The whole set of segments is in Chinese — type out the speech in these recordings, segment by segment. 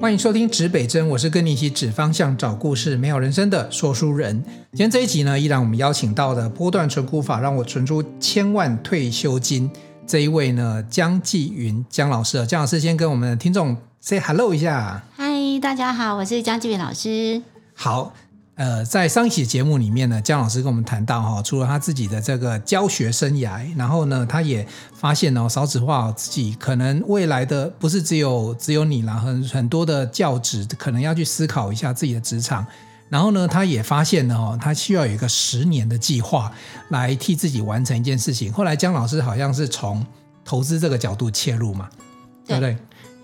欢迎收听指北针，我是跟你一起指方向、找故事、美好人生的说书人。今天这一集呢，依然我们邀请到的波段存股法让我存出千万退休金这一位呢，江继云江老师。江老师先跟我们的听众 say hello 一下。嗨，大家好，我是江继云老师。好。呃，在上一期节目里面呢，姜老师跟我们谈到哈，除了他自己的这个教学生涯，然后呢，他也发现哦，少子化自己可能未来的不是只有只有你啦，很很多的教职可能要去思考一下自己的职场，然后呢，他也发现呢，哦，他需要有一个十年的计划来替自己完成一件事情。后来姜老师好像是从投资这个角度切入嘛，对不对？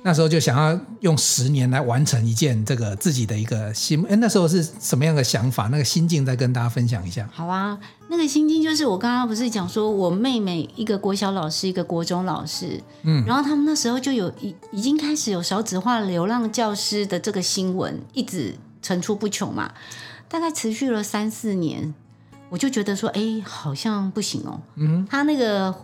那时候就想要用十年来完成一件这个自己的一个心，哎，那时候是什么样的想法？那个心境再跟大家分享一下。好啊，那个心境就是我刚刚不是讲说我妹妹一个国小老师，一个国中老师，嗯，然后他们那时候就有已已经开始有少子化流浪教师的这个新闻，一直层出不穷嘛，大概持续了三四年，我就觉得说，哎，好像不行哦，嗯，他那个。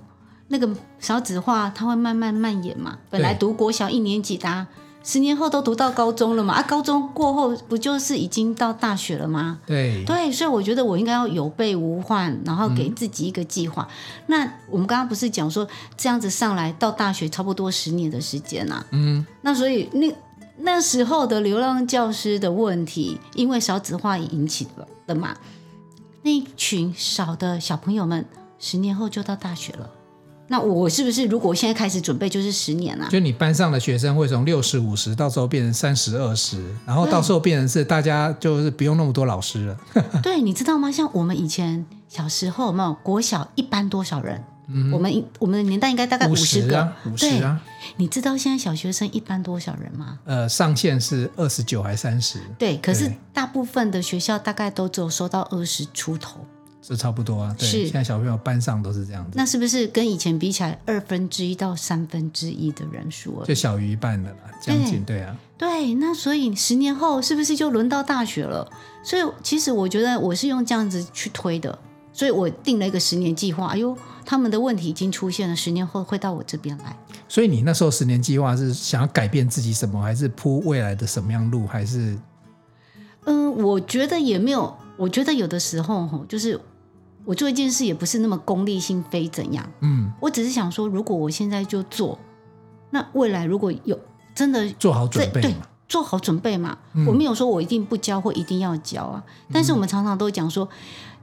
那个少子化，它会慢慢蔓延嘛。本来读国小一年级的，啊，十年后都读到高中了嘛。啊，高中过后不就是已经到大学了吗？对对，所以我觉得我应该要有备无患，然后给自己一个计划。嗯、那我们刚刚不是讲说这样子上来到大学差不多十年的时间啊？嗯，那所以那那时候的流浪教师的问题，因为少子化引起的嘛。那一群少的小朋友们，十年后就到大学了。那我是不是如果我现在开始准备，就是十年啊？就你班上的学生会从六十五十，到时候变成三十二十，然后到时候变成是大家就是不用那么多老师了。对，你知道吗？像我们以前小时候，有没有国小一班多少人？嗯，我们我们的年代应该大概五十个，五十啊，五十啊。你知道现在小学生一般多少人吗？呃，上限是二十九还是三十？对，可是大部分的学校大概都只有收到二十出头。这差不多啊，对，现在小朋友班上都是这样子。那是不是跟以前比起来，二分之一到三分之一的人数就小于一半的啦，将近对，对啊。对，那所以十年后是不是就轮到大学了？所以其实我觉得我是用这样子去推的，所以我定了一个十年计划。哎呦，他们的问题已经出现了，十年后会到我这边来。所以你那时候十年计划是想要改变自己什么，还是铺未来的什么样路？还是？嗯，我觉得也没有。我觉得有的时候哈，就是。我做一件事也不是那么功利性，非怎样。嗯，我只是想说，如果我现在就做，那未来如果有真的做好准备，对，做好准备嘛。嗯，我没有说我一定不教或一定要教啊，但是我们常常都讲说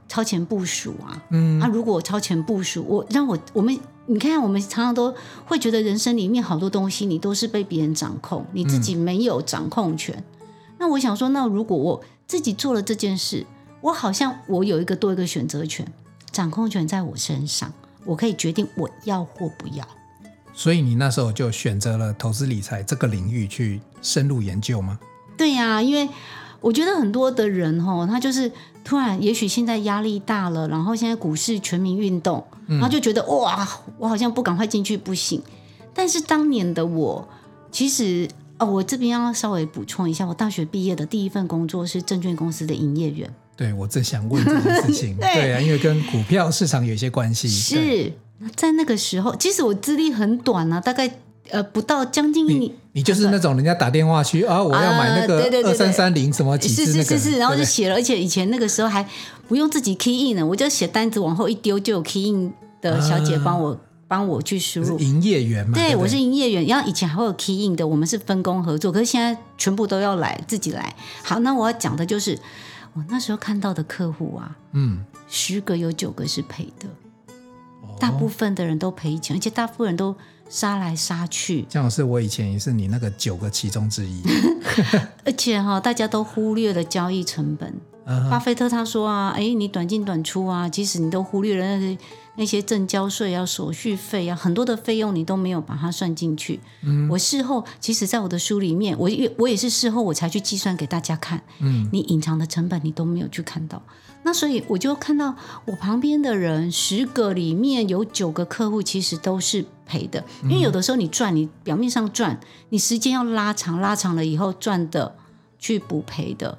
超前部署啊。嗯，啊，如果我超前部署，我让我我们你看，我们常常都会觉得人生里面好多东西，你都是被别人掌控，你自己没有掌控权。嗯，那我想说，那如果我自己做了这件事。我好像我有一个多一个选择权，掌控权在我身上，我可以决定我要或不要。所以你那时候就选择了投资理财这个领域去深入研究吗？对呀、啊，因为我觉得很多的人哈，他就是突然，也许现在压力大了，然后现在股市全民运动，然后就觉得、嗯、哇，我好像不赶快进去不行。但是当年的我，其实哦，我这边要稍微补充一下，我大学毕业的第一份工作是证券公司的营业员。对，我正想问这件事情。对，对啊，因为跟股票市场有一些关系。是在那个时候，其实我资历很短啊，大概呃不到将近一年。你就是那种人家打电话去啊，我要买那个二三三零什么几只那个，是是是是，然后就写了，而且以前那个时候还不用自己 key in 呢，我就写单子往后一丢，就有 key in 的小姐帮我、啊、帮我去输入。营业员嘛，对，对，对，我是营业员，然后以前还会有 key in 的，我们是分工合作，可是现在全部都要来自己来。好，那我要讲的就是。我那时候看到的客户啊，嗯，十个有九个是赔的，哦，大部分的人都赔钱，而且大部分人都杀来杀去。这样是我以前也是你那个九个其中之一，而且哈，大家都忽略了交易成本。Uh. 巴菲特他说啊，哎，你短进短出啊，即使你都忽略了那个。那些证交税啊、手续费啊，很多的费用你都没有把它算进去。嗯，我事后其实，在我的书里面，我也我也是事后我才去计算给大家看。嗯，你隐藏的成本你都没有去看到，那所以我就看到我旁边的人十个里面有九个客户其实都是赔的，因为有的时候你赚，你表面上赚，你时间要拉长，拉长了以后赚的去补赔的。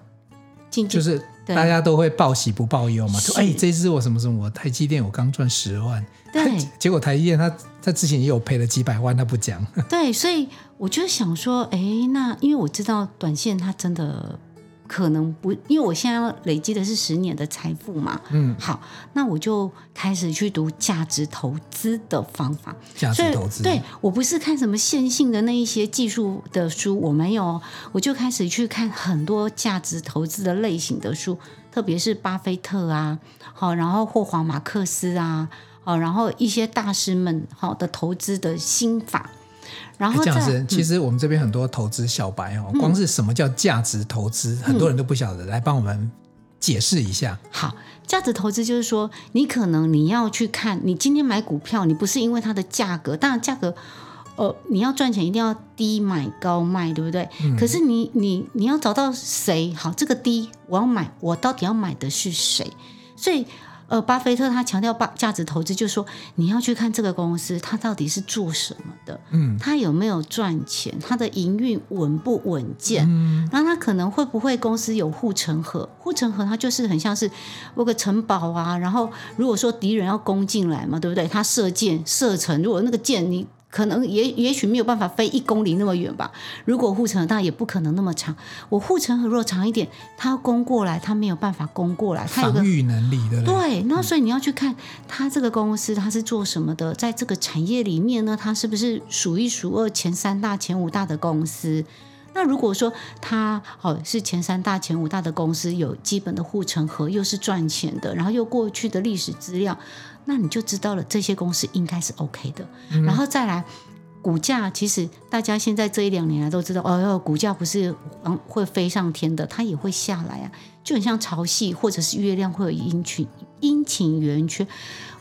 就是大家都会报喜不报忧嘛，说哎，这次我什么什么，我台积电我刚赚十万，对，结果台积电他他之前也有赔了几百万，他不讲。对，所以我就想说，哎，那因为我知道短线它真的。可能不，因为我现在要累积的是十年的财富嘛。嗯，好，那我就开始去读价值投资的方法。价值投资，对，我不是看什么线性的那一些技术的书，我没有，我就开始去看很多价值投资的类型的书，特别是巴菲特啊，好，然后霍华马克斯啊，好，然后一些大师们好的投资的心法。然后这样子，其实我们这边很多投资小白哦，嗯、光是什么叫价值投资，嗯、很多人都不晓得，来帮我们解释一下。好，价值投资就是说，你可能你要去看，你今天买股票，你不是因为它的价格，当然价格，呃，你要赚钱一定要低买高卖，对不对？嗯、可是你你你要找到谁？好，这个低我要买，我到底要买的是谁？所以。呃，巴菲特他强调价价值投资，就是说你要去看这个公司，它到底是做什么的，嗯，它有没有赚钱，它的营运稳不稳健，嗯，然后它可能会不会公司有护城河，护城河它就是很像是有个城堡啊，然后如果说敌人要攻进来嘛，对不对？他射箭射程，如果那个箭你。可能也也许没有办法飞一公里那么远吧。如果护城河大也不可能那么长。我护城河若长一点，它要攻过来，它没有办法攻过来。它有个防御能力的。对，那所以你要去看它这个公司它是做什么的，在这个产业里面呢，它是不是数一数二前三大、前五大的公司？那如果说它哦是前三大、前五大的公司，有基本的护城河，又是赚钱的，然后又过去的历史资料。那你就知道了，这些公司应该是 OK 的。嗯、然后再来，股价其实大家现在这一两年来都知道，哦哟，股价不是会飞上天的，它也会下来啊，就很像潮汐或者是月亮会有阴晴阴晴圆缺。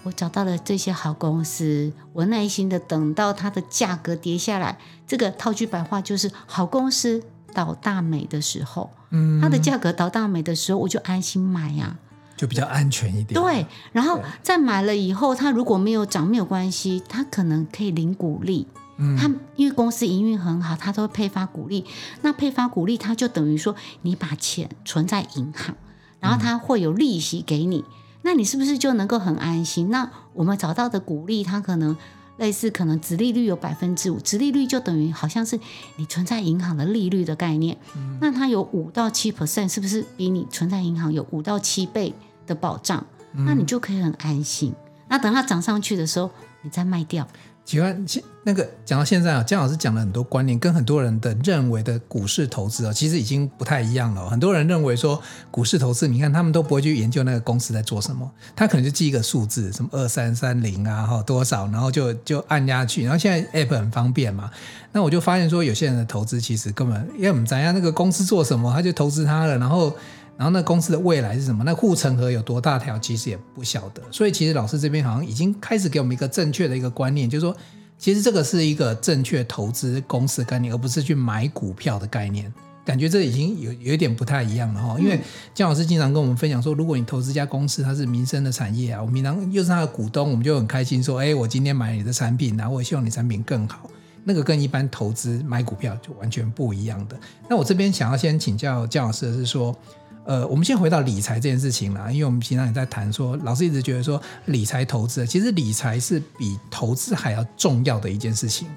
我找到了这些好公司，我耐心的等到它的价格跌下来，这个套句白话就是好公司倒大霉的时候，嗯，它的价格倒大霉的时候，我就安心买呀、啊。就比较安全一点。对，然后在买了以后，它如果没有涨，没有关系，它可能可以领股利。嗯，它因为公司营运很好，它都会配发股利。那配发股利，它就等于说你把钱存在银行，然后它会有利息给你。嗯，那你是不是就能够很安心？那我们找到的股利，它可能类似，可能殖利率有百分之五，殖利率就等于好像是你存在银行的利率的概念。嗯，那它有五到七 percent，是不是比你存在银行有五到七倍？的保障，那你就可以很安心。嗯、那等它涨上去的时候，你再卖掉。喜欢那个讲到现在啊，江老师讲了很多观念，跟很多人的认为的股市投资啊，其实已经不太一样了。很多人认为说股市投资，你看他们都不会去研究那个公司在做什么，他可能就记一个数字，什么二三三零啊，哈多少，然后就就按下去。然后现在 App 很方便嘛，那我就发现说，有些人的投资其实根本因为我们讲一下那个公司做什么，他就投资他了，然后。然后那公司的未来是什么？那护城河有多大条？其实也不晓得。所以其实老师这边好像已经开始给我们一个正确的一个观念，就是说，其实这个是一个正确投资公司的概念，而不是去买股票的概念。感觉这已经有有一点不太一样了哈。因为姜老师经常跟我们分享说，如果你投资一家公司，它是民生的产业啊，我们平常又是它的股东，我们就很开心说，哎，我今天买你的产品，然后我希望你产品更好。那个跟一般投资买股票就完全不一样的。那我这边想要先请教姜老师的是说。呃，我们先回到理财这件事情啦，因为我们平常也在谈说，老师一直觉得说理财投资，其实理财是比投资还要重要的一件事情。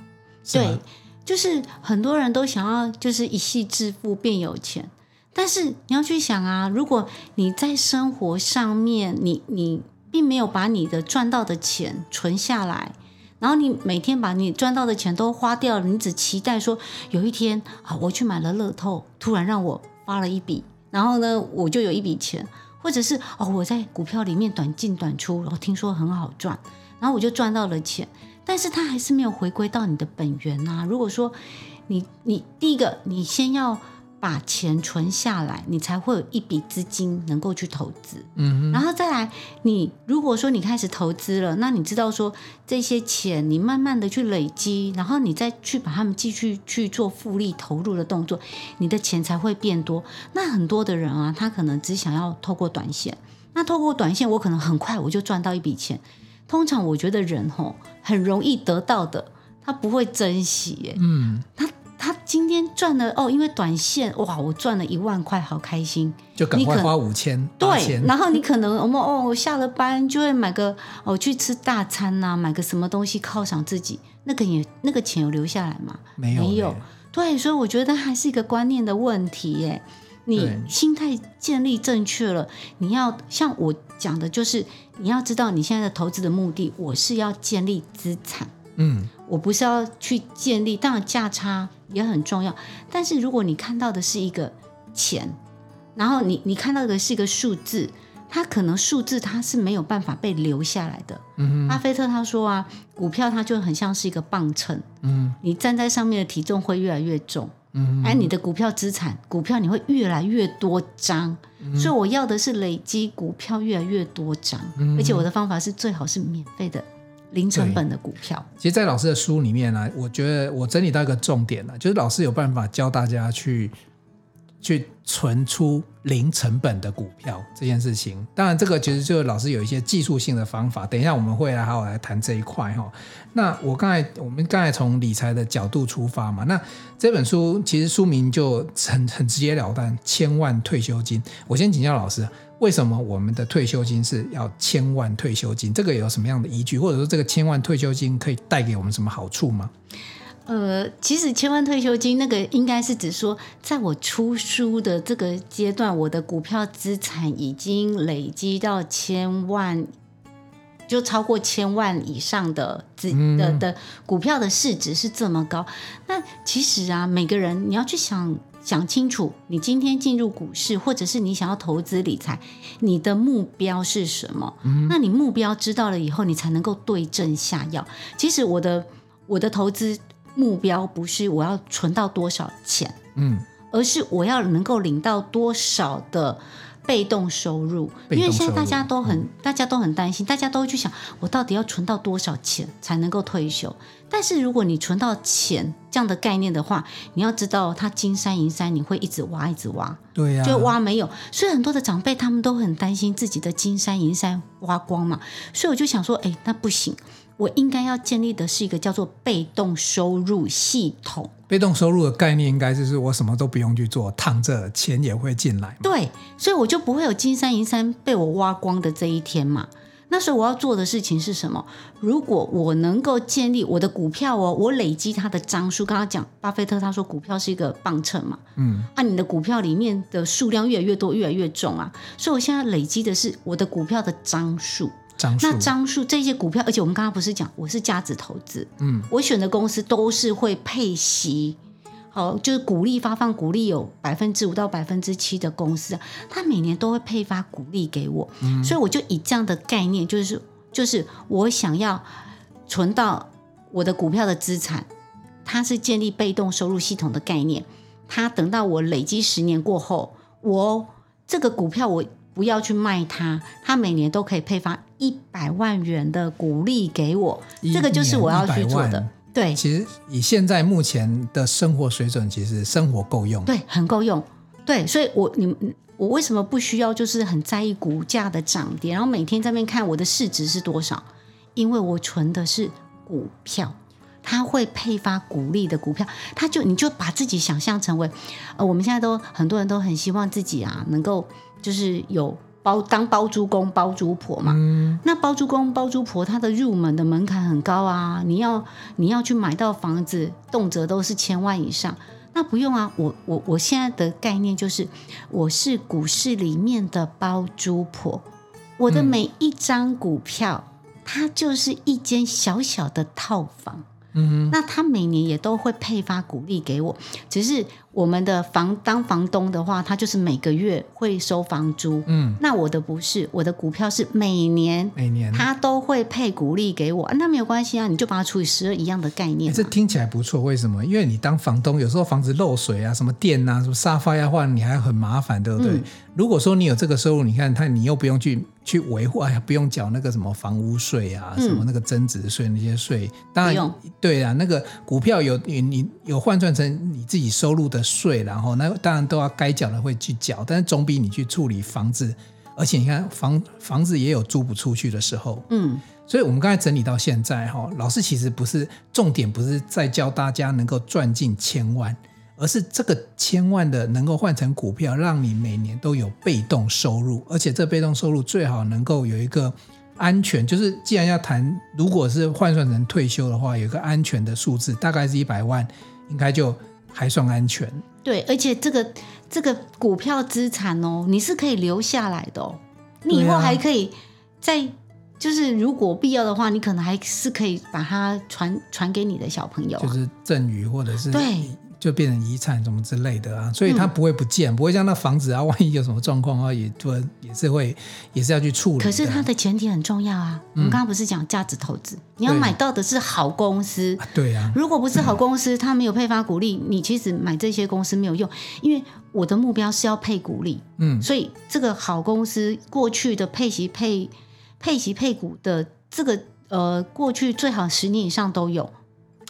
对，就是很多人都想要就是一夕致富变有钱，但是你要去想啊，如果你在生活上面，你你并没有把你的赚到的钱存下来，然后你每天把你赚到的钱都花掉了，你只期待说有一天啊，我去买了乐透，突然让我发了一笔。然后呢，我就有一笔钱，或者是哦，我在股票里面短进短出，然后听说很好赚，然后我就赚到了钱，但是它还是没有回归到你的本源呐。如果说你你第一个，你先要。把钱存下来，你才会有一笔资金能够去投资。嗯，然后再来，你如果说你开始投资了，那你知道说这些钱你慢慢的去累积，然后你再去把它们继续去做复利投入的动作，你的钱才会变多。那很多的人啊，他可能只想要透过短线，那透过短线，我可能很快我就赚到一笔钱。通常我觉得人吼很容易得到的，他不会珍惜。嗯，他。他今天赚了哦，因为短线哇，我赚了一万块，好开心，就赶快花五千，对，然后你可能我们哦，下了班就会买个哦去吃大餐呐、啊，买个什么东西犒赏自己，那个也那个钱有留下来吗？没有，没有。对，所以我觉得还是一个观念的问题耶。你心态建立正确了，你要像我讲的，就是你要知道你现在的投资的目的，我是要建立资产，嗯，我不是要去建立，当然价差也很重要，但是如果你看到的是一个钱，然后你你看到的是一个数字，它可能数字它是没有办法被留下来的。嗯，巴菲特他说啊，股票它就很像是一个磅秤，嗯，你站在上面的体重会越来越重。嗯，哎，你的股票资产，股票你会越来越多张，嗯，所以我要的是累积股票越来越多张，嗯，而且我的方法是最好是免费的、零成本的股票。其实，在老师的书里面呢，我觉得我整理到一个重点了，就是老师有办法教大家去。去存出零成本的股票这件事情，当然这个其实就是老师有一些技术性的方法。等一下我们会来好好来谈这一块哈。那我刚才我们刚才从理财的角度出发嘛，那这本书其实书名就很很直截了当，千万退休金。我先请教老师，为什么我们的退休金是要千万退休金？这个有什么样的依据，或者说这个千万退休金可以带给我们什么好处吗？呃，其实千万退休金那个应该是指说，在我出书的这个阶段，我的股票资产已经累积到千万，就超过千万以上的资的的股票的市值是这么高。那其实啊，每个人你要去想想清楚，你今天进入股市，或者是你想要投资理财，你的目标是什么？那你目标知道了以后，你才能够对症下药。其实我的我的投资。目标不是我要存到多少钱，嗯，而是我要能够领到多少的被动收入。因为现在大家都很，嗯、大家都很担心，大家都去想，我到底要存到多少钱才能够退休？但是如果你存到钱这样的概念的话，你要知道，它金山银山，你会一直挖，一直挖，对呀、啊，就挖没有。所以很多的长辈他们都很担心自己的金山银山挖光嘛。所以我就想说，哎，那不行。我应该要建立的是一个叫做被动收入系统。被动收入的概念应该就是我什么都不用去做，躺着钱也会进来。对，所以我就不会有金山银山被我挖光的这一天嘛。那时候我要做的事情是什么？如果我能够建立我的股票哦，我累积它的张数。刚刚讲巴菲特他说股票是一个磅秤嘛，嗯，啊，你的股票里面的数量越来越多，越来越重啊。所以我现在累积的是我的股票的张数。张数，那张数这些股票，而且我们刚刚不是讲我是价值投资，嗯，我选的公司都是会配息，好，就是股利发放股利有百分之五到百分之七的公司他，每年都会配发股利给我，所以我就以这样的概念，就是就是我想要存到我的股票的资产，它是建立被动收入系统的概念，它等到我累积十年过后，我这个股票我。不要去卖它，它每年都可以配发一百万元的股利给我，这个就是我要去做的。对，其实以现在目前的生活水准，其实生活够用，对，很够用。对，所以我你我为什么不需要就是很在意股价的涨跌，然后每天在那边看我的市值是多少？因为我存的是股票，它会配发股利的股票，它就你就把自己想象成为，呃，我们现在都很多人都很希望自己啊能够。就是有包当包租公包租婆嘛，嗯，那包租公包租婆他的入门的门槛很高啊，你要你要去买到房子，动辄都是千万以上。那不用啊，我我我现在的概念就是，我是股市里面的包租婆，我的每一张股票，它就是一间小小的套房。嗯，那他每年也都会配发股利给我，只是我们的房当房东的话，他就是每个月会收房租。嗯，那我的不是，我的股票是每年每年他都会配股利给我，那没有关系啊，你就把它除以十二一样的概念。这听起来不错，为什么？因为你当房东，有时候房子漏水啊，什么电啊，什么沙发要换，你还很麻烦，对不对？嗯如果说你有这个收入，你看他，你又不用去去维护，哎呀，不用缴那个什么房屋税啊，什么那个增值税那些税。当然，对啊，那个股票有你你有换算成你自己收入的税，然后那当然都要该缴的会去缴，但是总比你去处理房子，而且你看房房子也有租不出去的时候。嗯，所以我们刚才整理到现在哈，老师其实不是重点，不是在教大家能够赚进千万。而是这个千万的能够换成股票，让你每年都有被动收入，而且这被动收入最好能够有一个安全，就是既然要谈，如果是换算成退休的话，有一个安全的数字，大概是一百万，应该就还算安全。对，而且这个这个股票资产哦，你是可以留下来的哦，你以后还可以再。就是如果必要的话，你可能还是可以把它传传给你的小朋友，就是赠与或者是对，就变成遗产什么之类的啊，所以它不会不见，嗯、不会像那房子啊，万一有什么状况啊，也就也是会也是要去处理。可是它的前提很重要啊，我们刚刚不是讲价值投资，嗯、你要买到的是好公司，对啊。如果不是好公司，它没有配发股利，你其实买这些公司没有用，因为我的目标是要配股利，嗯，所以这个好公司过去的配息配。配息配股的这个呃，过去最好十年以上都有。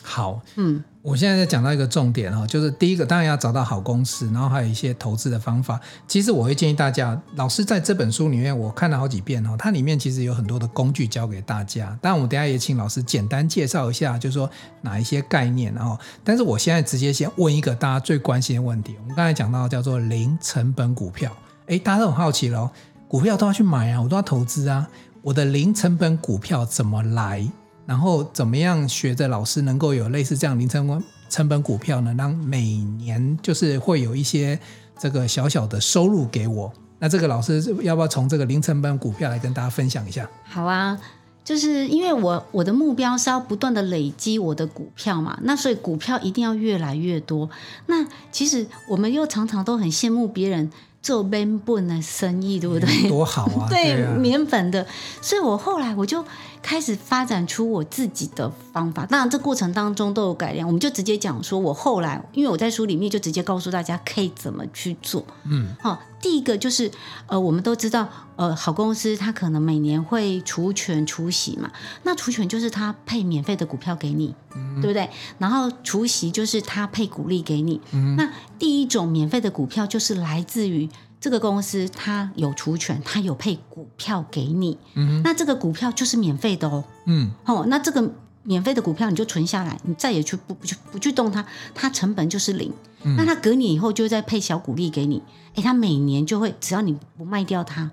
好，嗯，我现在在讲到一个重点哦，就是第一个当然要找到好公司，然后还有一些投资的方法。其实我会建议大家，老师在这本书里面我看了好几遍哦，它里面其实有很多的工具教给大家。当然，我等下也请老师简单介绍一下，就是说哪一些概念，然后，但是我现在直接先问一个大家最关心的问题。我们刚才讲到叫做零成本股票，诶，大家都很好奇喽，股票都要去买啊，我都要投资啊。我的零成本股票怎么来？然后怎么样学着老师能够有类似这样零成本成本股票呢？让每年就是会有一些这个小小的收入给我。那这个老师要不要从这个零成本股票来跟大家分享一下？好啊，就是因为我我的目标是要不断的累积我的股票嘛，那所以股票一定要越来越多。那其实我们又常常都很羡慕别人。做免本的生意，对不对？多好啊！对，对啊、免本的，所以我后来我就开始发展出我自己的方法。当然，这过程当中都有改良。我们就直接讲说，我后来，因为我在书里面就直接告诉大家可以怎么去做。嗯，好，第一个就是，呃，我们都知道，呃，好公司它可能每年会除权除息嘛。那除权就是它配免费的股票给你，嗯、对不对？然后除息就是它配股利给你。嗯，那第一种免费的股票就是来自于。这个公司它有除权，它有配股票给你，嗯，那这个股票就是免费的哦，嗯，哦，那这个免费的股票你就存下来，你再也去不不去不去动它，它成本就是零，嗯，那它隔年以后就再配小股利给你，诶，它每年就会只要你不卖掉它，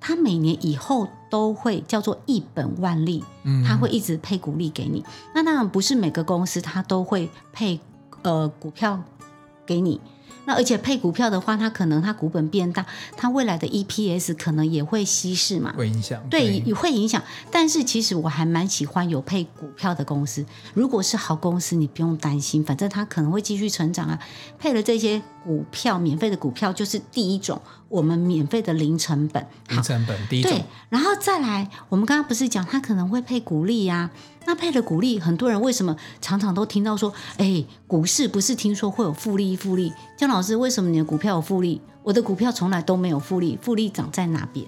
它每年以后都会叫做一本万利，嗯，它会一直配股利给你，那当然不是每个公司它都会配呃股票给你。那而且配股票的话，它可能它股本变大，它未来的 EPS 可能也会稀释嘛，会影响，对，也会影响。但是其实我还蛮喜欢有配股票的公司，如果是好公司，你不用担心，反正它可能会继续成长啊。配了这些股票，免费的股票就是第一种，我们免费的零成本，零成本第一种。对，然后再来，我们刚刚不是讲它可能会配股利呀、啊？那配了股利，很多人为什么常常都听到说，哎，股市不是听说会有复利？复利，姜老师，为什么你的股票有复利？我的股票从来都没有复利，复利长在哪边？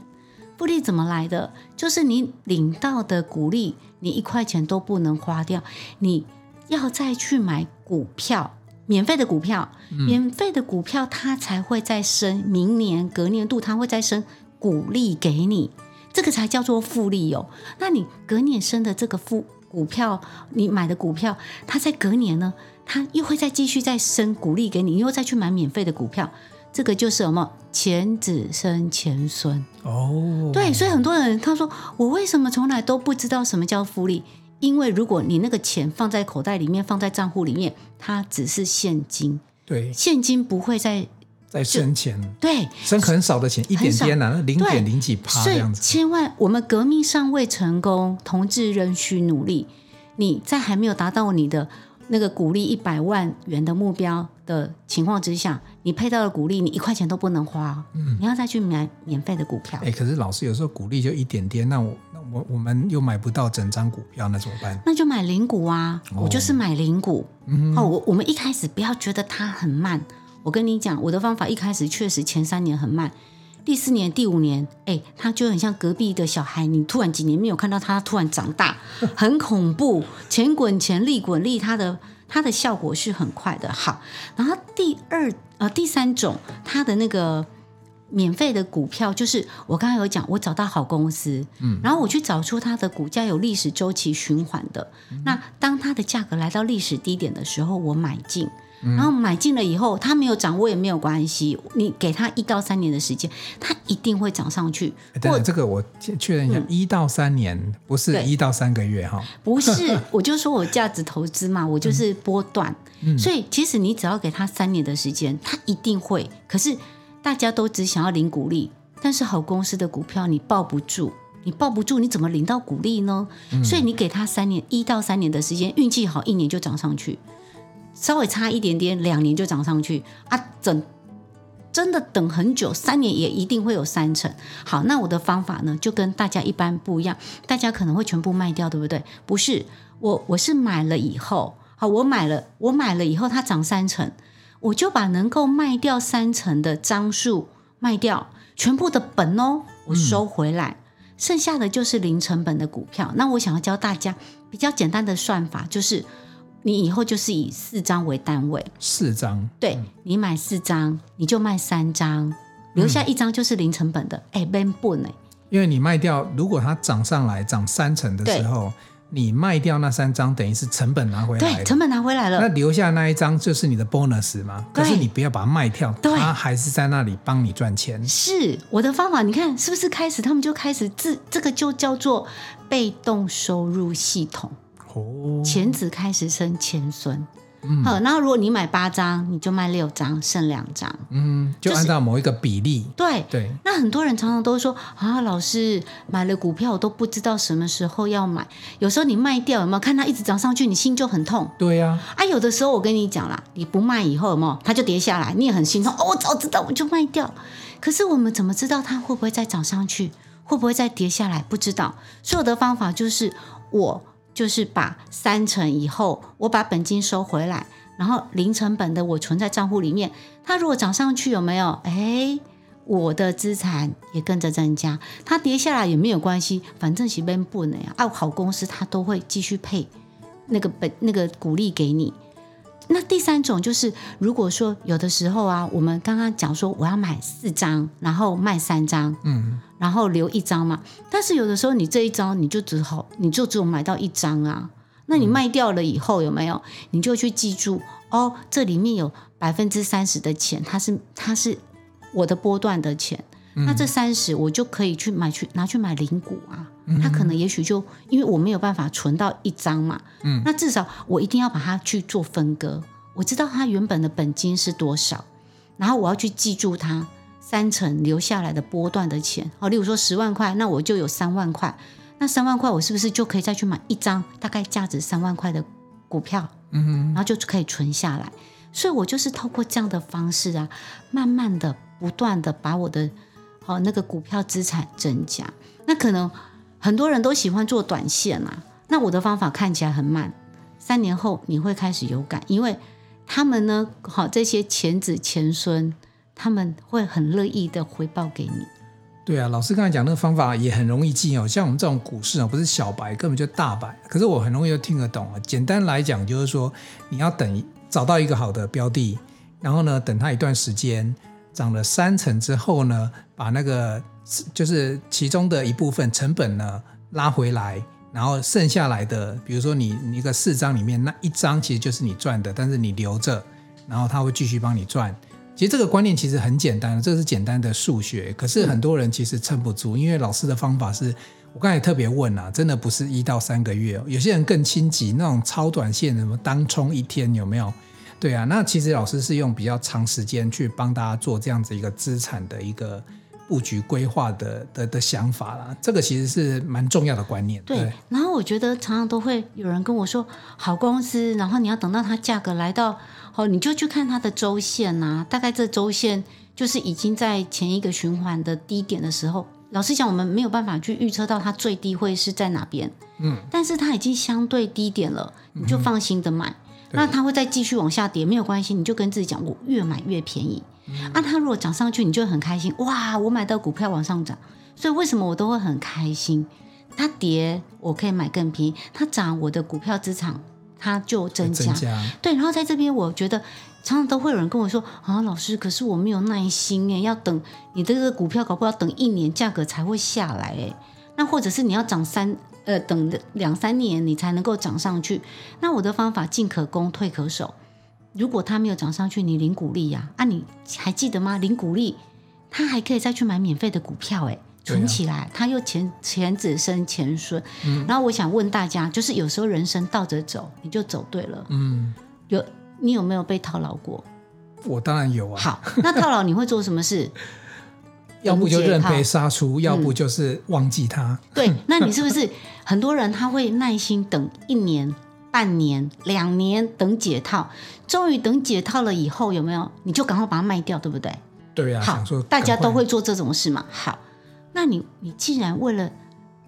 复利怎么来的？就是你领到的股利，你一块钱都不能花掉，你要再去买股票，免费的股票，免费的股票它才会再升，明年隔年度它会再升股利给你，这个才叫做复利哦。那你隔年升的这个复股票，你买的股票，它在隔年呢，它又会再继续再升股利给你，你又再去买免费的股票，这个就是什么？前子生前孙哦。对，所以很多人他说，我为什么从来都不知道什么叫复利？因为如果你那个钱放在口袋里面，放在账户里面，它只是现金，对，现金不会再再生钱，对，生很少的钱，一点点呐、啊，零点零几趴这样子。千万，我们革命尚未成功，同志仍需努力。你在还没有达到你的那个股利一百万元的目标的情况之下，你配到的股利，你一块钱都不能花，嗯，你要再去买免费的股票。哎，可是老师有时候股利就一点点，那我那我我们又买不到整张股票，那怎么办？那就买零股啊，哦、我就是买零股。嗯，哦，我我们一开始不要觉得它很慢。我跟你讲，我的方法一开始确实前三年很慢，第四年、第五年，哎，他就很像隔壁的小孩，你突然几年没有看到他突然长大，很恐怖，钱滚钱，利滚利，它的它的效果是很快的。好，然后第二呃第三种，它的那个免费的股票，就是我刚刚有讲，我找到好公司，嗯，然后我去找出它的股价有历史周期循环的，嗯、那当它的价格来到历史低点的时候，我买进。然后买进了以后，它没有涨，我也没有关系。你给它一到三年的时间，它一定会涨上去。等等，这个我确认一下，一、嗯、到三年不是一到三个月哈？不是，我就说我价值投资嘛，我就是波段。嗯、所以其实你只要给它三年的时间，它一定会。可是大家都只想要领股利，但是好公司的股票你抱不住。你抱不住，你怎么领到股利呢？嗯、所以你给他三年，一到三年的时间，运气好一年就涨上去，稍微差一点点，两年就涨上去啊！整真的等很久，三年也一定会有三成。好，那我的方法呢，就跟大家一般不一样，大家可能会全部卖掉，对不对？不是，我我是买了以后，好，我买了，我买了以后它涨三成，我就把能够卖掉三成的张数卖掉，全部的本哦，我收回来。剩下的就是零成本的股票。那我想要教大家比较简单的算法，就是你以后就是以四张为单位，四张，对，你买四张，你就卖三张，留下一张就是零成本的。哎、嗯，变笨哎，因为你卖掉，如果它涨上来涨三成的时候。你卖掉那三张，等于是成本拿回来。对，成本拿回来了。那留下那一张就是你的 bonus 嘛？可是你不要把它卖掉，它还是在那里帮你赚钱。是我的方法，你看是不是开始他们就开始自这个就叫做被动收入系统。哦，钱子开始生钱孙。嗯，好，然后如果你买八张，你就卖六张，剩两张。嗯，就按照某一个比例。就是、对对。那很多人常常都说啊，老师买了股票，我都不知道什么时候要买。有时候你卖掉，有没有看它一直涨上去，你心就很痛。对呀、啊。啊，有的时候我跟你讲啦，你不卖以后，有没有它就跌下来，你也很心痛。哦，我早知道我就卖掉。可是我们怎么知道它会不会再涨上去，会不会再跌下来？不知道。所有的方法就是我。就是把三成以后，我把本金收回来，然后零成本的我存在账户里面。它如果涨上去有没有？哎，我的资产也跟着增加。它跌下来也没有关系，反正是边不能呀。啊，好公司它都会继续配那个本那个股利给你。那第三种就是，如果说有的时候啊，我们刚刚讲说我要买四张，然后卖三张，嗯，然后留一张嘛。但是有的时候你这一张你就只好，你就只有买到一张啊。那你卖掉了以后有没有？你就去记住哦，这里面有百分之三十的钱，它是它是我的波段的钱。嗯、那这三十我就可以去买去拿去买零股啊，他可能也许就因为我没有办法存到一张嘛，嗯，那至少我一定要把它去做分割，我知道它原本的本金是多少，然后我要去记住它三成留下来的波段的钱，哦，例如说十万块，那我就有三万块，那三万块我是不是就可以再去买一张大概价值三万块的股票，嗯哼，然后就可以存下来，所以我就是透过这样的方式啊，慢慢的不断的把我的。好，那个股票资产增加，那可能很多人都喜欢做短线啊。那我的方法看起来很慢，三年后你会开始有感，因为他们呢，好这些前子前孙，他们会很乐意的回报给你。对啊，老师刚才讲那个方法也很容易记哦。像我们这种股市啊，不是小白，根本就大白。可是我很容易就听得懂啊。简单来讲，就是说你要等找到一个好的标的，然后呢，等它一段时间。涨了三成之后呢，把那个就是其中的一部分成本呢拉回来，然后剩下来的，比如说你一个四张里面那一张其实就是你赚的，但是你留着，然后他会继续帮你赚。其实这个观念其实很简单，这是简单的数学，可是很多人其实撑不住，因为老师的方法是我刚才特别问啊，真的不是一到三个月，有些人更心急，那种超短线什么当冲一天有没有？对啊，那其实老师是用比较长时间去帮大家做这样子一个资产的一个布局规划的的的想法啦。这个其实是蛮重要的观念。对，对，然后我觉得常常都会有人跟我说，好公司，然后你要等到它价格来到，哦，你就去看它的周线呐、啊，大概这周线就是已经在前一个循环的低点的时候。老实讲，我们没有办法去预测到它最低会是在哪边，嗯，但是它已经相对低点了，你就放心的买。嗯那它会再继续往下跌，没有关系，你就跟自己讲，我越买越便宜。嗯、啊，它如果涨上去，你就很开心，哇，我买到股票往上涨。所以为什么我都会很开心？它跌我可以买更便宜，它涨我的股票资产它就增加。增加。对，然后在这边我觉得常常都会有人跟我说啊，老师，可是我没有耐心诶，要等你这个股票搞不好等一年价格才会下来诶。那或者是你要涨三。呃，等两三年你才能够涨上去。那我的方法进可攻，退可守。如果它没有涨上去，你领股利呀？啊，你还记得吗？领股利，他还可以再去买免费的股票，哎，存起来，他又前前子生前孙。嗯。然后我想问大家，就是有时候人生倒着走，你就走对了。嗯。有你有没有被套牢过？我当然有啊。好，那套牢你会做什么事？要不就认赔杀出，要不就是忘记他。嗯。对，那你是不是很多人他会耐心等一年？半年、两年等解套，终于等解套了以后，有没有？你就赶快把它卖掉，对不对？对呀、啊。好，大家都会做这种事嘛。好，那你你既然为了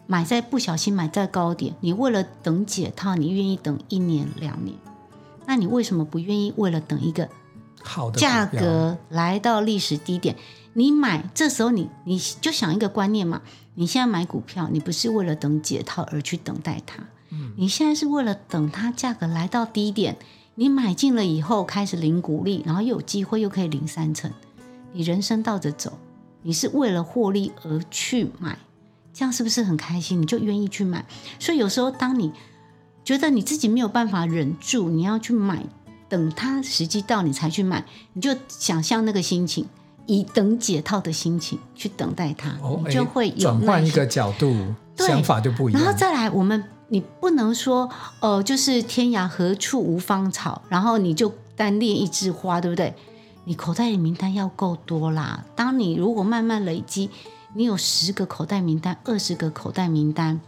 买在不小心买在高点，你为了等解套，你愿意等一年两年，那你为什么不愿意为了等一个好的价格来到历史低点？你买这时候你你就想一个观念嘛，你现在买股票，你不是为了等解套而去等待它。嗯你现在是为了等它价格来到低点，你买进了以后开始领股利，然后又有机会又可以领三成，你人生倒着走，你是为了获利而去买，这样是不是很开心？你就愿意去买。所以有时候当你觉得你自己没有办法忍住，你要去买，等它时机到你才去买，你就想象那个心情，以等解套的心情去等待它，哦、你就会有转换一个角度，想法就不一样。然后再来我们。你不能说，呃，就是天涯何处无芳草，然后你就单恋一枝花，对不对？你口袋里名单要够多啦。当你如果慢慢累积，你有十个口袋名单，二十个口袋名单，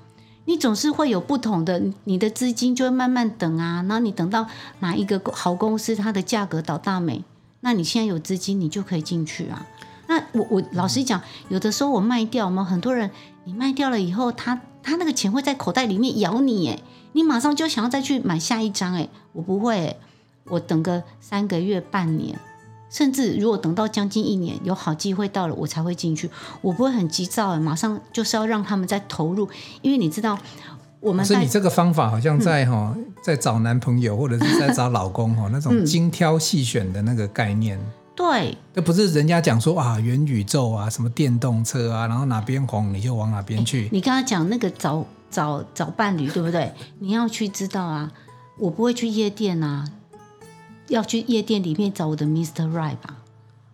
你总是会有不同的，你的资金就会慢慢等啊。然后你等到哪一个好公司，它的价格倒大霉，那你现在有资金，你就可以进去啊。那我我老实讲，有的时候我卖掉，我们很多人，你卖掉了以后，他。他那个钱会在口袋里面咬你诶，你马上就想要再去买下一张诶，我不会，我等个三个月、半年，甚至如果等到将近一年，有好机会到了，我才会进去。我不会很急躁，马上就是要让他们再投入，因为你知道，我们是你这个方法好像在哈、嗯，在找男朋友或者是在 找老公哈，那种精挑细选的那个概念。对，这不是人家讲说啊，元宇宙啊，什么电动车啊，然后哪边红你就往哪边去。你刚刚讲那个找找找伴侣，对不对？你要去知道啊，我不会去夜店啊，要去夜店里面找我的 Mr. Right 吧？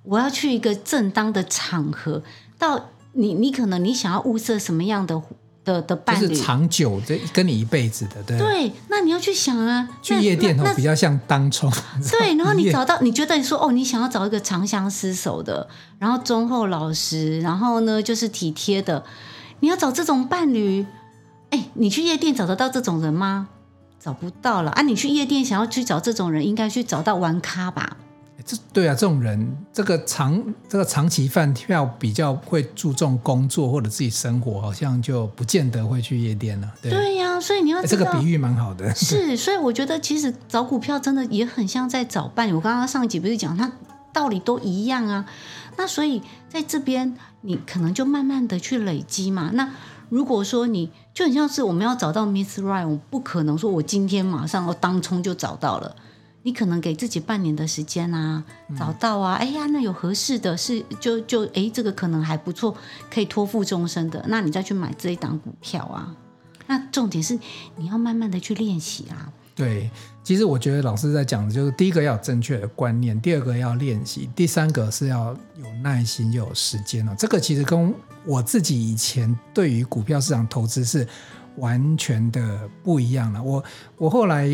我要去一个正当的场合，到你你可能你想要物色什么样的？的的伴侣，就是长久的跟你一辈子的，对。对，那你要去想啊，去夜店哦，比较像当冲。对，然后你找到，你觉得你说哦，你想要找一个长相厮守的，然后忠厚老实，然后呢就是体贴的，你要找这种伴侣，哎，你去夜店找得到这种人吗？找不到了啊！你去夜店想要去找这种人，应该去找到玩咖吧。这对啊，这种人，这个长这个长期饭票比较会注重工作或者自己生活，好像就不见得会去夜店了。对，对呀、啊，所以你要这个比喻蛮好的。是，所以我觉得其实找股票真的也很像在找伴侣。我刚刚上一集不是讲，它道理都一样啊。那所以在这边，你可能就慢慢的去累积嘛。那如果说你就很像是我们要找到 Miss Right，我不可能说我今天马上我当冲就找到了。你可能给自己半年的时间啊，找到啊，哎呀，那有合适的是就就哎，这个可能还不错，可以托付终身的，那你再去买这一档股票啊。那重点是你要慢慢的去练习啊。对，其实我觉得老师在讲的就是第一个要有正确的观念，第二个要练习，第三个是要有耐心又有时间哦。这个其实跟我自己以前对于股票市场投资是完全的不一样了。我我后来。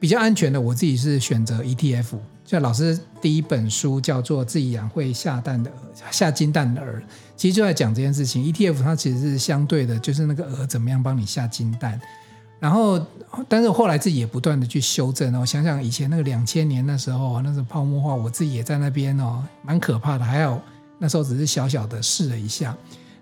比较安全的，我自己是选择 ETF。像老师第一本书叫做《自己养会下蛋的，下金蛋的鹅》，其实就在讲这件事情。ETF 它其实是相对的，就是那个鹅怎么样帮你下金蛋。然后，但是后来自己也不断的去修正哦。想想以前那个两千年那时候，那时候泡沫化，我自己也在那边哦，蛮可怕的。还有那时候只是小小的试了一下。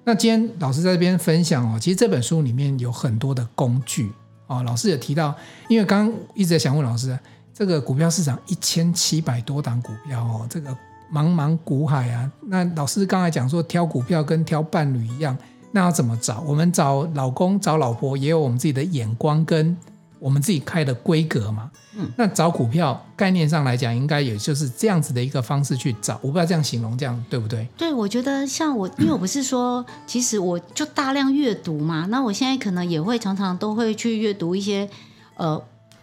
那今天老师在这边分享哦，其实这本书里面有很多的工具。哦，老师有提到，因为刚刚一直在想问老师，这个股票市场一千七百多档股票哦，这个茫茫股海啊，那老师刚才讲说挑股票跟挑伴侣一样，那要怎么找？我们找老公找老婆也有我们自己的眼光跟。我们自己开的规格嘛，嗯，那找股票概念上来讲，应该也就是这样子的一个方式去找。我不知道这样形容这样对不对？对，我觉得像我，因为我不是说，其实我就大量阅读嘛。那我现在可能也会常常都会去阅读一些，呃，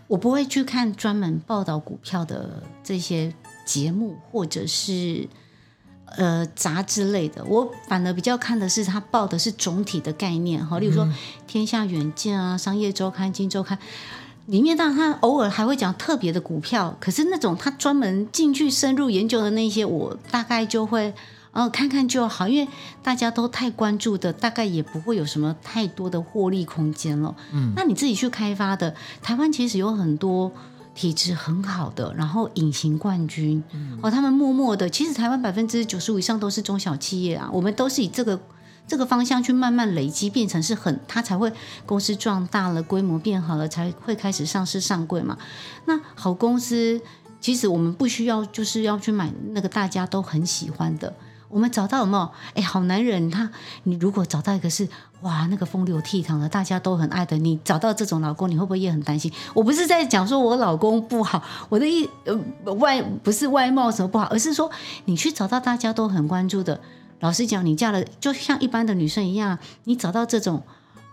我不会去看专门报道股票的这些节目或者是呃杂志类的，我反而比较看的是他报的是总体的概念哈，例如说《天下远见》啊，《商业周刊》《金周刊》里面，当然他偶尔还会讲特别的股票，可是那种他专门进去深入研究的那些，我大概就会。哦，看看就好，因为大家都太关注的，大概也不会有什么太多的获利空间了。嗯，那你自己去开发的，台湾其实有很多体质很好的，然后隐形冠军。嗯，哦，他们默默的，其实台湾百分之九十五以上都是中小企业啊，我们都是以这个这个方向去慢慢累积，变成是很，它才会公司壮大了，规模变好了，才会开始上市上柜嘛。那好公司，其实我们不需要就是要去买那个大家都很喜欢的。我们找到有没有？哎，好男人，他你如果找到一个是哇，那个风流倜傥的，大家都很爱的，你找到这种老公，你会不会也很担心？我不是在讲说我老公不好，我的意呃外不是外貌什么不好，而是说你去找到大家都很关注的。老实讲，你嫁了就像一般的女生一样，你找到这种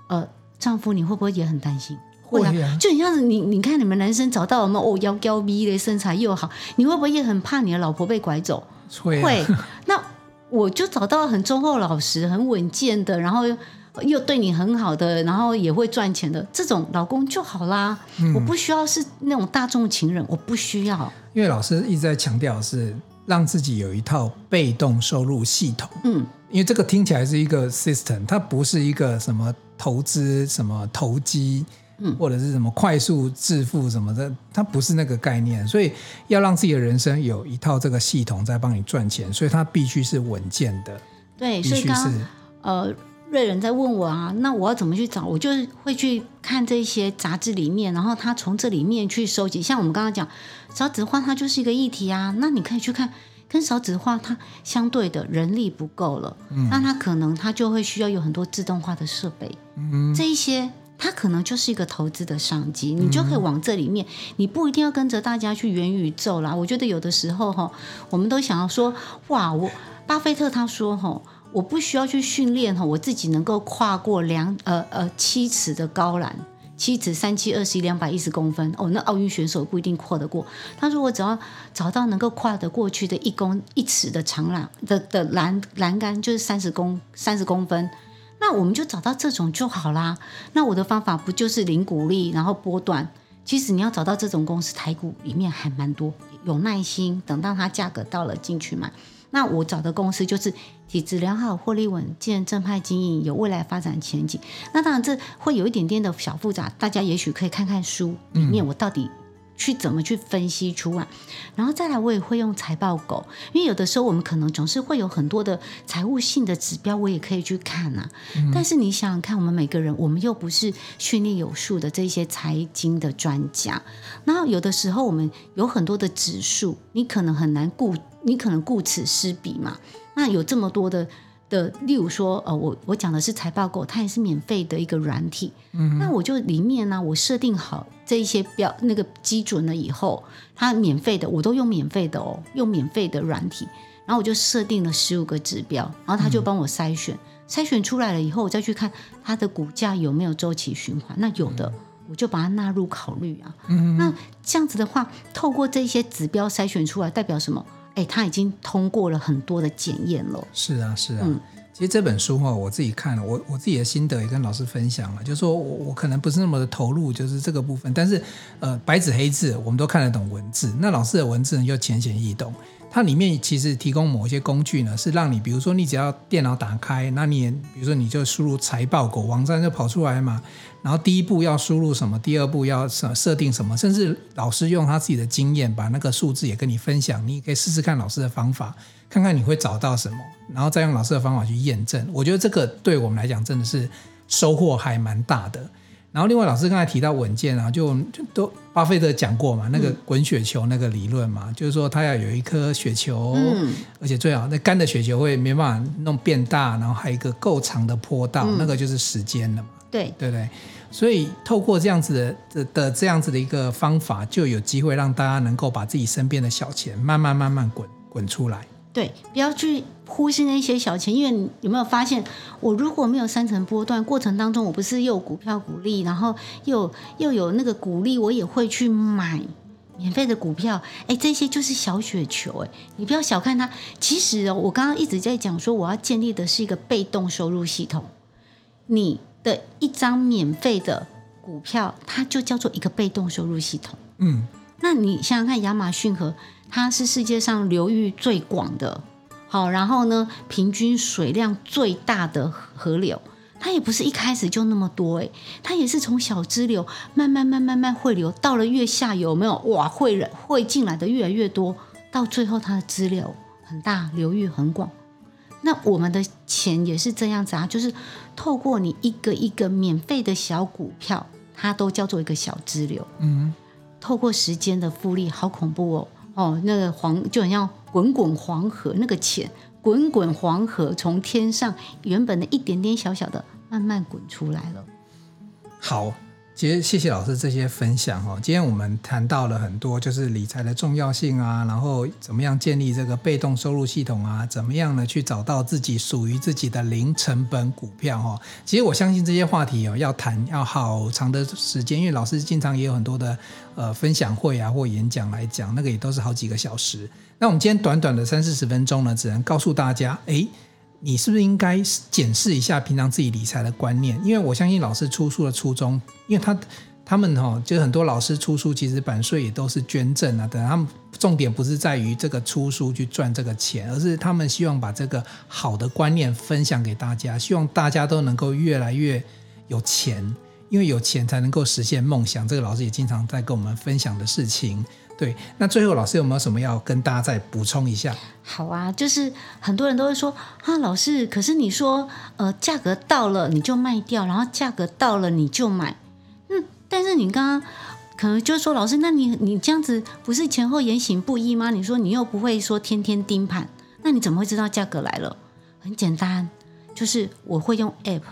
呃丈夫，你会不会也很担心？会啊，就很像是你你看你们男生找到我们哦腰高逼的身材又好，你会不会也很怕你的老婆被拐走？会、啊、会那。我就找到很忠厚老实、很稳健的，然后又对你很好的，然后也会赚钱的这种老公就好啦。嗯、我不需要是那种大众情人，我不需要。因为老师一直在强调是让自己有一套被动收入系统。嗯，因为这个听起来是一个 system，它不是一个什么投资、什么投机。嗯或者是什么快速致富什么的，它不是那个概念，所以要让自己的人生有一套这个系统在帮你赚钱，所以它必须是稳健的。对，所以刚刚呃瑞人在问我啊，那我要怎么去找？我就是会去看这些杂志里面，然后他从这里面去收集。像我们刚刚讲少子化，它就是一个议题啊。那你可以去看跟少子化它相对的人力不够了，嗯，那它可能它就会需要有很多自动化的设备，嗯，这一些。它可能就是一个投资的商机，你就可以往这里面，你不一定要跟着大家去元宇宙啦。我觉得有的时候哈，我们都想要说，哇，我巴菲特他说哈，我不需要去训练哈，我自己能够跨过两呃呃七尺的高栏，七尺三七二十一两百一十公分哦，那奥运选手不一定跨得过。他说我只要找到能够跨得过去的一公一尺的长栏的的栏栏杆，就是三十公三十公分。那我们就找到这种就好啦。那我的方法不就是零股利，然后波段？其实你要找到这种公司，台股里面还蛮多，有耐心，等到它价格到了进去买。那我找的公司就是体质良好、获利稳健、正派经营、有未来发展前景。那当然这会有一点点的小复杂，大家也许可以看看书里面我到底。去怎么去分析出来，然后再来，我也会用财报狗，因为有的时候我们可能总是会有很多的财务性的指标，我也可以去看啊。嗯、但是你想想看，我们每个人，我们又不是训练有素的这些财经的专家，然后有的时候我们有很多的指数，你可能很难顾，你可能顾此失彼嘛。那有这么多的。的，例如说，呃，我我讲的是财报狗，它也是免费的一个软体。嗯，那我就里面呢，我设定好这一些标那个基准了以后，它免费的，我都用免费的哦，用免费的软体，然后我就设定了十五个指标，然后它就帮我筛选，嗯、筛选出来了以后，我再去看它的股价有没有周期循环，那有的我就把它纳入考虑啊。嗯，那这样子的话，透过这些指标筛选出来，代表什么？哎，他已经通过了很多的检验了。是啊，是啊。嗯，其实这本书哈，我自己看了，我我自己的心得也跟老师分享了，就是说我我可能不是那么的投入，就是这个部分，但是呃，白纸黑字我们都看得懂文字，那老师的文字呢又浅显易懂。它里面其实提供某一些工具呢，是让你，比如说你只要电脑打开，那你比如说你就输入财报狗网站就跑出来嘛。然后第一步要输入什么，第二步要设设定什么，甚至老师用他自己的经验把那个数字也跟你分享，你可以试试看老师的方法，看看你会找到什么，然后再用老师的方法去验证。我觉得这个对我们来讲真的是收获还蛮大的。然后另外老师刚才提到稳健啊，就就都巴菲特讲过嘛，那个滚雪球那个理论嘛，嗯、就是说他要有一颗雪球，嗯、而且最好那干的雪球会没办法弄变大，然后还有一个够长的坡道，嗯、那个就是时间了嘛。对对对，所以透过这样子的的的这样子的一个方法，就有机会让大家能够把自己身边的小钱慢慢慢慢滚滚出来。对，不要去忽视那些小钱，因为你有没有发现，我如果没有三层波段过程当中，我不是又有股票股利，然后又又有那个股利，我也会去买免费的股票，哎，这些就是小雪球，哎，你不要小看它。其实哦，我刚刚一直在讲说，我要建立的是一个被动收入系统。你的一张免费的股票，它就叫做一个被动收入系统。嗯，那你想想看，亚马逊河。它是世界上流域最广的，好，然后呢，平均水量最大的河流，它也不是一开始就那么多诶，它也是从小支流慢慢慢慢慢汇流，到了越下游，有没有哇，汇人汇进来的越来越多，到最后它的支流很大，流域很广。那我们的钱也是这样子啊，就是透过你一个一个免费的小股票，它都叫做一个小支流。嗯，透过时间的复利，好恐怖哦。哦，那个黄就很像滚滚黄河，那个钱滚滚黄河从天上原本的一点点小小的，慢慢滚出来了。好。其实谢谢老师这些分享哦。今天我们谈到了很多，就是理财的重要性啊，然后怎么样建立这个被动收入系统啊，怎么样呢去找到自己属于自己的零成本股票哈。其实我相信这些话题哦，要谈要好长的时间，因为老师经常也有很多的呃分享会啊或演讲来讲，那个也都是好几个小时。那我们今天短短的三四十分钟呢，只能告诉大家，哎。你是不是应该检视一下平常自己理财的观念？因为我相信老师出书的初衷，因为他他们哈，就很多老师出书，其实版税也都是捐赠啊，等他们重点不是在于这个出书去赚这个钱，而是他们希望把这个好的观念分享给大家，希望大家都能够越来越有钱，因为有钱才能够实现梦想。这个老师也经常在跟我们分享的事情。对，那最后老师有没有什么要跟大家再补充一下？好啊，就是很多人都会说啊，老师，可是你说呃，价格到了你就卖掉，然后价格到了你就买，嗯，但是你刚刚可能就是说，老师，那你你这样子不是前后言行不一吗？你说你又不会说天天盯盘，那你怎么会知道价格来了？很简单。就是我会用 app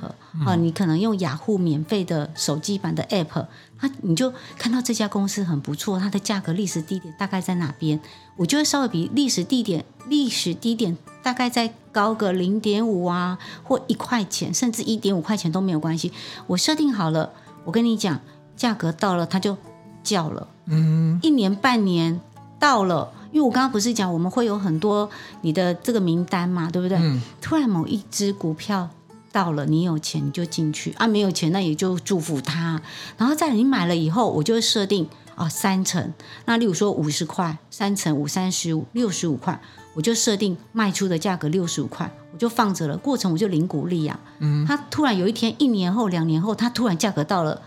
啊，你可能用雅虎免费的手机版的 app，它你就看到这家公司很不错，它的价格历史低点大概在哪边，我就会稍微比历史低点历史低点大概再高个零点五啊，或一块钱，甚至一点五块钱都没有关系。我设定好了，我跟你讲，价格到了它就叫了，嗯，一年半年到了。因为我刚刚不是讲我们会有很多你的这个名单嘛，对不对？嗯。突然某一只股票到了，你有钱你就进去啊，没有钱那也就祝福他。然后在你买了以后，我就会设定啊三成。那例如说五十块，三成五三十五，六十五块，我就设定卖出的价格六十五块，我就放着了。过程我就领股利啊。嗯。它突然有一天，一年后、两年后，它突然价格到了。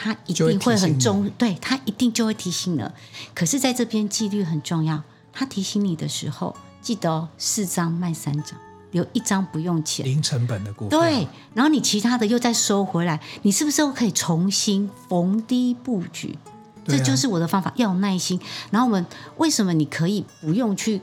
他一定会很重，对，他一定就会提醒了。可是，在这边纪律很重要。他提醒你的时候，记得哦，四张卖三张，留一张不用钱，零成本的股票。对，然后你其他的又再收回来，你是不是又可以重新逢低布局？这就是我的方法，要有耐心。然后我们为什么你可以不用去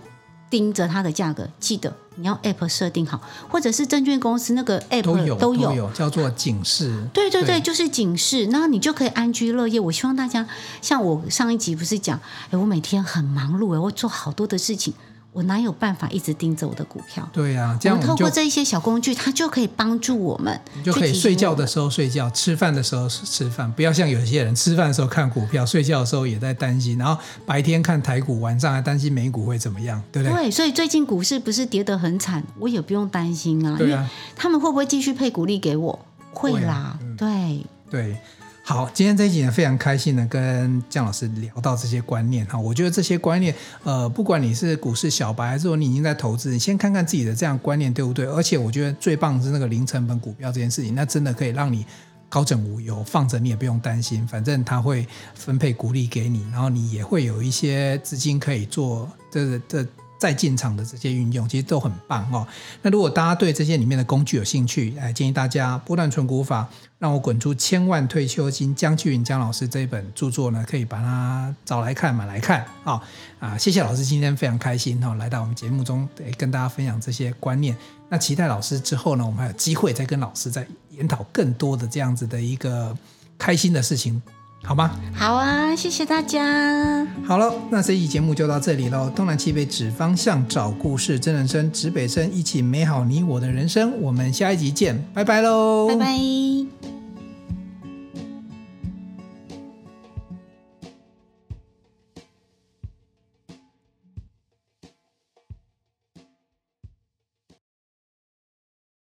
盯着它的价格？记得。你要 app 设定好，或者是证券公司那个 app 都有，都有，叫做警示。对对对，对就是警示，然后你就可以安居乐业。我希望大家像我上一集不是讲，哎，我每天很忙碌，哎，我做好多的事情。我哪有办法一直盯着我的股票？对呀、啊，这样我们透过这一些小工具，它就可以帮助我们。你就可以睡觉的时候睡觉，吃饭的时候吃饭，不要像有些人吃饭的时候看股票，睡觉的时候也在担心，然后白天看台股，晚上还担心美股会怎么样，对不对？对，所以最近股市不是跌得很惨，我也不用担心啊。对啊，他们会不会继续配股利给我？会啦，会啊嗯、对对。好，今天这一集呢，非常开心的跟姜老师聊到这些观念哈。我觉得这些观念，呃，不管你是股市小白，还是说你已经在投资，你先看看自己的这样观念对不对？而且我觉得最棒的是那个零成本股票这件事情，那真的可以让你高枕无忧，放着你也不用担心，反正他会分配股利给你，然后你也会有一些资金可以做这这。再进场的这些运用，其实都很棒哦。那如果大家对这些里面的工具有兴趣，哎建议大家波段存股法，让我滚出千万退休金，江季云江老师这一本著作呢，可以把它找来看，买来看啊、啊！谢谢老师，今天非常开心哈、哦，来到我们节目中，跟大家分享这些观念。那期待老师之后呢，我们还有机会再跟老师再研讨更多的这样子的一个开心的事情。好吗？好啊，谢谢大家。好了，那这一期节目就到这里喽。东南西北指方向，找故事，真人生，指北生，一起美好你我的人生。我们下一集见，拜拜喽！拜拜。